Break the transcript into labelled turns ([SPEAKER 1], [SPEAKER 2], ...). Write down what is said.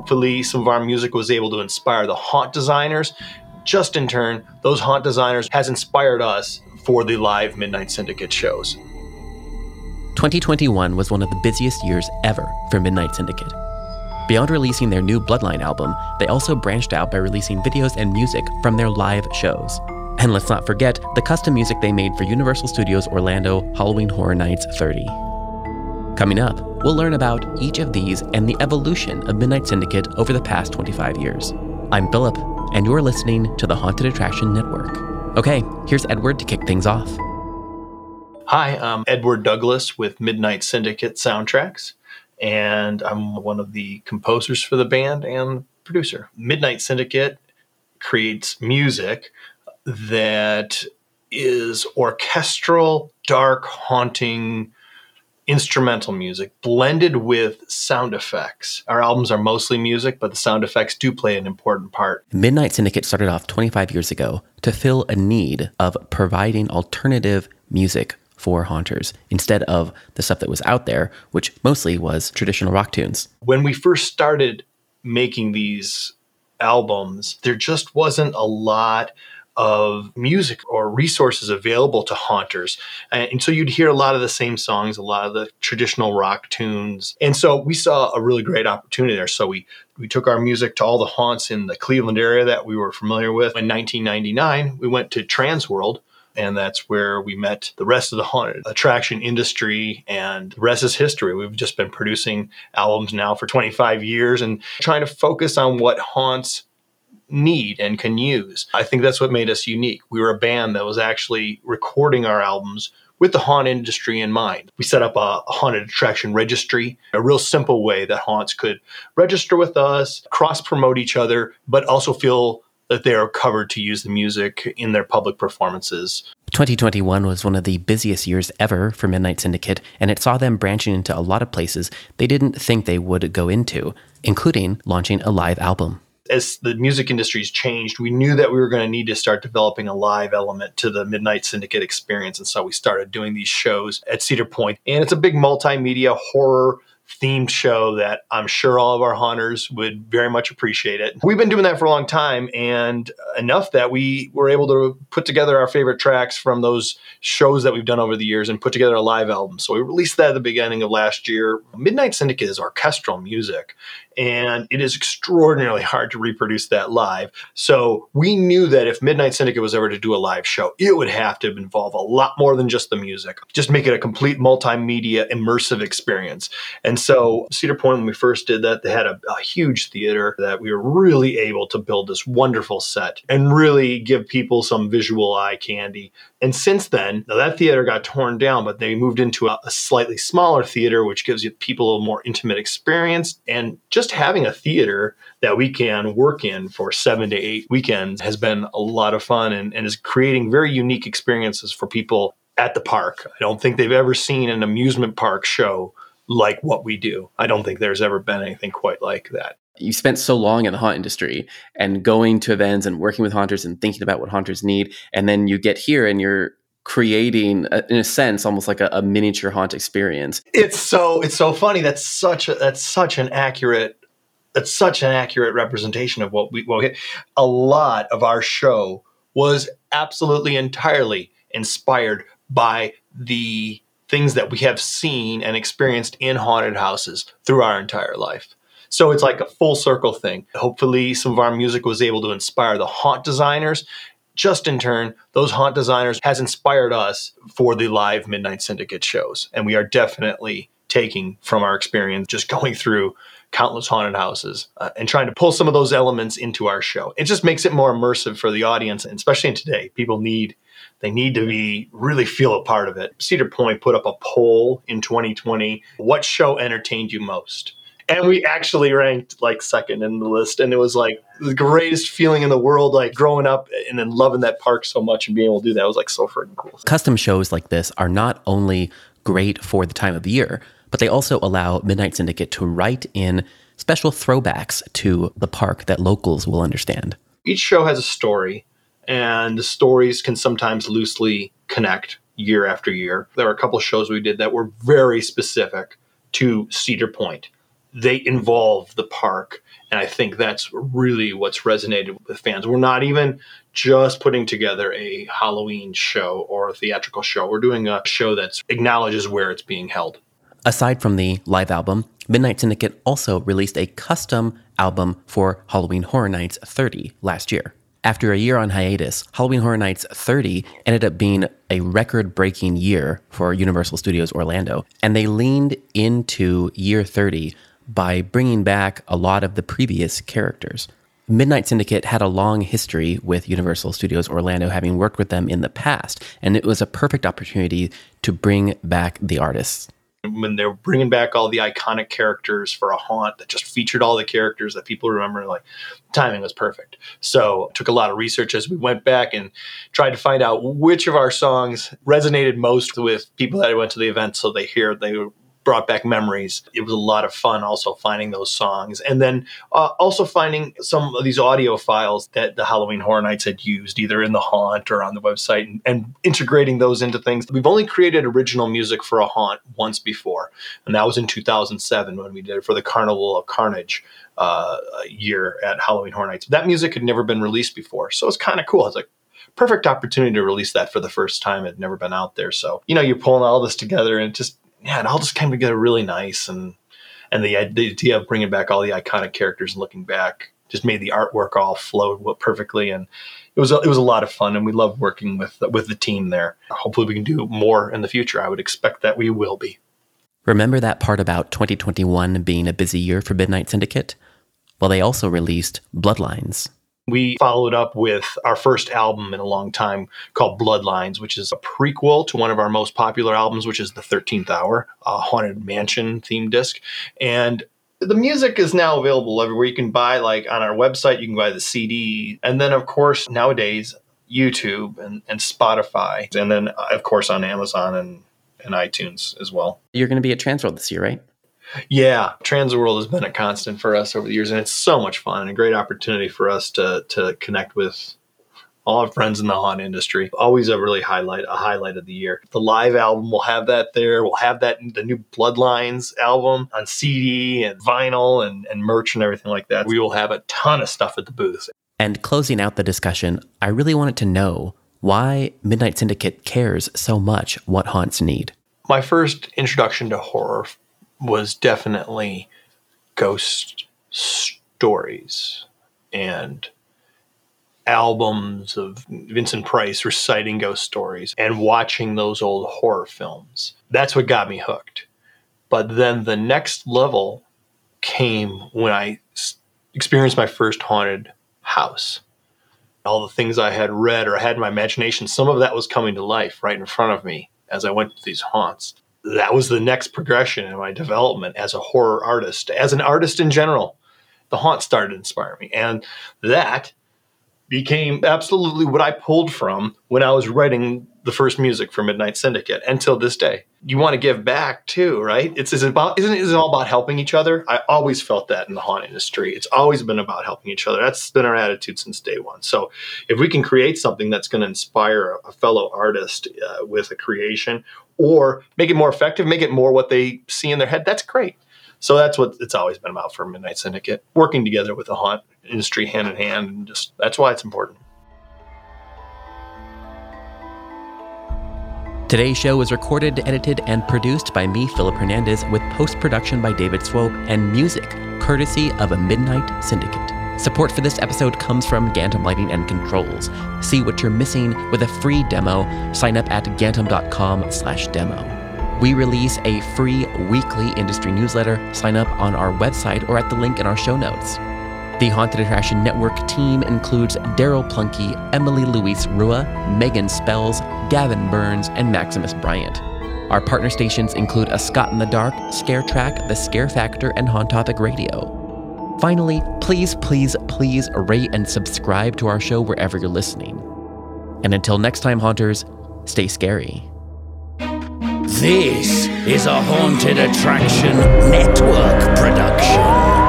[SPEAKER 1] Hopefully, some of our music was able to inspire the haunt designers. Just in turn, those haunt designers has inspired us for the live Midnight Syndicate shows.
[SPEAKER 2] 2021 was one of the busiest years ever for Midnight Syndicate. Beyond releasing their new Bloodlines album, they also branched out by releasing videos and music from their live shows. And let's not forget the custom music they made for Universal Studios Orlando Halloween Horror Nights 30. Coming up, we'll learn about each of these and the evolution of Midnight Syndicate over the past 25 years. I'm Philip, and you're listening to the Haunted Attraction Network. Okay, here's Edward to kick things off.
[SPEAKER 1] Hi, I'm Edward Douglas with Midnight Syndicate Soundtracks, and I'm one of the composers for the band and producer. Midnight Syndicate creates music that is orchestral, dark, haunting instrumental music blended with sound effects. Our albums are mostly music, but the sound effects do play an important part.
[SPEAKER 2] Midnight Syndicate started off 25 years ago to fill a need of providing alternative music for haunters instead of the stuff that was out there, which mostly was traditional rock tunes.
[SPEAKER 1] When we first started making these albums, there just wasn't a lot of music or resources available to haunters. And so you'd hear a lot of the same songs, a lot of the traditional rock tunes. And so we saw a really great opportunity there. So we we took our music to all the haunts in the Cleveland area that we were familiar with. In 1999, we went to Transworld and that's where we met the rest of the haunted attraction industry and the rest is history we've just been producing albums now for 25 years and trying to focus on what haunts need and can use. I think that's what made us unique. We were a band that was actually recording our albums with the haunt industry in mind. We set up a haunted attraction registry, a real simple way that haunts could register with us, cross promote each other, but also feel that they are covered to use the music in their public performances.
[SPEAKER 2] 2021 was one of the busiest years ever for Midnight Syndicate, and it saw them branching into a lot of places they didn't think they would go into, including launching a live album
[SPEAKER 1] as the music industry's changed, we knew that we were going to need to start developing a live element to the Midnight Syndicate experience. And so we started doing these shows at Cedar Point. And it's a big multimedia horror themed show that I'm sure all of our haunters would very much appreciate it. We've been doing that for a long time and enough that we were able to put together our favorite tracks from those shows that we've done over the years and put together a live album. So we released that at the beginning of last year. Midnight Syndicate is orchestral music and it is extraordinarily hard to reproduce that live. So we knew that if Midnight Syndicate was ever to do a live show, it would have to involve a lot more than just the music. Just make it a complete multimedia immersive experience. And so Cedar Point, when we first did that, they had a, a huge theater that we were really able to build this wonderful set and really give people some visual eye candy. And since then, now that theater got torn down, but they moved into a, a slightly smaller theater, which gives you people a more intimate experience and just just having a theater that we can work in for seven to eight weekends has been a lot of fun and, and is creating very unique experiences for people at the park. I don't think they've ever seen an amusement park show like what we do. I don't think there's ever been anything quite like that.
[SPEAKER 2] You spent so long in the haunt industry and going to events and working with haunters and thinking about what haunters need. And then you get here and you're creating in a sense almost like a, a, miniature haunt experience.
[SPEAKER 1] It's so it's so funny. That's such a that's such an accurate that's such an accurate representation of what we well a lot of our show was absolutely entirely inspired by the things that we have seen and experienced in haunted houses through our entire life. So it's like a full circle thing. Hopefully, some of our music was able to inspire the haunt designers just in turn, those haunt designers has inspired us for the live Midnight Syndicate shows. And we are definitely taking from our experience just going through countless haunted houses uh, and trying to pull some of those elements into our show. It just makes it more immersive for the audience, and especially in today. People need they need to be really feel a part of it. Cedar Point put up a poll in 2020. What show entertained you most? And we actually ranked like second in the list and it was like the greatest feeling in the world like growing up and then loving that park so much and being able to do that. Was like so freaking cool.
[SPEAKER 2] Custom shows like this are not only great for the time of the year but they also allow midnight syndicate to write in special throwbacks to the park that locals will understand.
[SPEAKER 1] Each show has a story and the stories can sometimes loosely connect year after year. There are a couple shows we did that were very specific to cedar point they involve the park. And I think that's really what's resonated with fans. We're not even just putting together a Halloween show or a theatrical show. We're doing a show that acknowledges where it's being held.
[SPEAKER 2] Aside from the live album, Midnight Syndicate also released a custom album for Halloween Horror Nights 30 last year. After a year on hiatus, Halloween Horror Nights 30 ended up being a record breaking year for Universal Studios Orlando, and they leaned into year 30 by bringing back a lot of the previous characters. Midnight Syndicate had a long history with Universal Studios Orlando, having worked with them in the past, and it was a perfect opportunity to bring back the artists.
[SPEAKER 1] When they were bringing back all the iconic characters for a haunt that just featured all the characters that people remember, like timing was perfect. So took a lot of research as we went back and tried to find out which of our songs resonated most with people that went to the event, so they hear they brought back memories. It was a lot of fun also finding those songs. And then uh, also finding some of these audio files that the Halloween Horror Nights had used, either in the haunt or on the website, and, and integrating those into things. We've only created original music for a haunt once before, and that was in 2007 when we did it for the Carnival of Carnage. Uh, year at Halloween Horror Nights. That music had never been released before, so it's kind of cool. It's like perfect opportunity to release that for the first time. It had never been out there, so you know you're pulling all this together, and it just yeah, it all just came together really nice. And and the, idea of bringing back all the iconic characters and looking back just made the artwork all flow perfectly. And it was a, it was a lot of fun, and we love working with with the team there. Hopefully, we can do more in the future. I would expect that we will be.
[SPEAKER 2] Remember that part about 2021 being a busy year for Midnight Syndicate? Well, they also released Bloodlines,
[SPEAKER 1] we followed up with our first album in a long time called Bloodlines, which is a prequel to one of our most popular albums, which is The 13th Hour, a Haunted Mansion theme disc. And the music is now available everywhere. You can buy, like on our website, you can buy the CD. And then, of course, nowadays, YouTube and, and Spotify. And then, of course, on Amazon and, and iTunes as well.
[SPEAKER 2] You're going to be at Transworld this year, right?
[SPEAKER 1] Yeah, Transworld has been a constant for us over the years, and it's so much fun and a great opportunity for us to to connect with all our friends in the haunt industry. Always a really highlight a highlight of the year. The live album will have that there. We'll have that in the new Bloodlines album on CD and vinyl and, and merch and everything like that. We will have a ton of stuff at the booth.
[SPEAKER 2] And closing out the discussion, I really wanted to know why Midnight Syndicate cares so much what haunts need.
[SPEAKER 1] My first introduction to horror was definitely ghost stories and albums of Vincent Price reciting ghost stories and watching those old horror films. That's what got me hooked. But then the next level came when I experienced my first haunted house. All the things I had read or had in my imagination, some of that was coming to life right in front of me as I went to these haunts that was the next progression in my development as a horror artist, as an artist in general. The haunt started to inspire me. And that became absolutely what I pulled from when I was writing the first music for Midnight Syndicate until this day. You want to give back too, right? It's, it's about isn't it all about helping each other? I always felt that in the haunt industry. It's always been about helping each other. That's been our attitude since day one. So if we can create something that's going to inspire a fellow artist uh, with a creation or make it more effective, make it more what they see in their head, that's great. So that's what it's always been about for Midnight Syndicate, working together with the haunt industry hand in hand, and just that's why it's important.
[SPEAKER 2] Today's show was recorded, edited, and produced by me, Philip Hernandez, with post production by David Swope and music courtesy of a Midnight Syndicate. Support for this episode comes from Gantom Lighting and Controls. See what you're missing with a free demo. Sign up at gantom.com/demo. We release a free weekly industry newsletter. Sign up on our website or at the link in our show notes. The Haunted Attraction Network team includes Daryl Plunkey, Emily Louise Rua, Megan Spells, Gavin Burns, and Maximus Bryant. Our partner stations include A Scott in the Dark, Scare Track, The Scare Factor, and Haunt Topic Radio. Finally, please, please, please rate and subscribe to our show wherever you're listening. And until next time, Haunters, stay scary.
[SPEAKER 3] This is a Haunted Attraction Network production.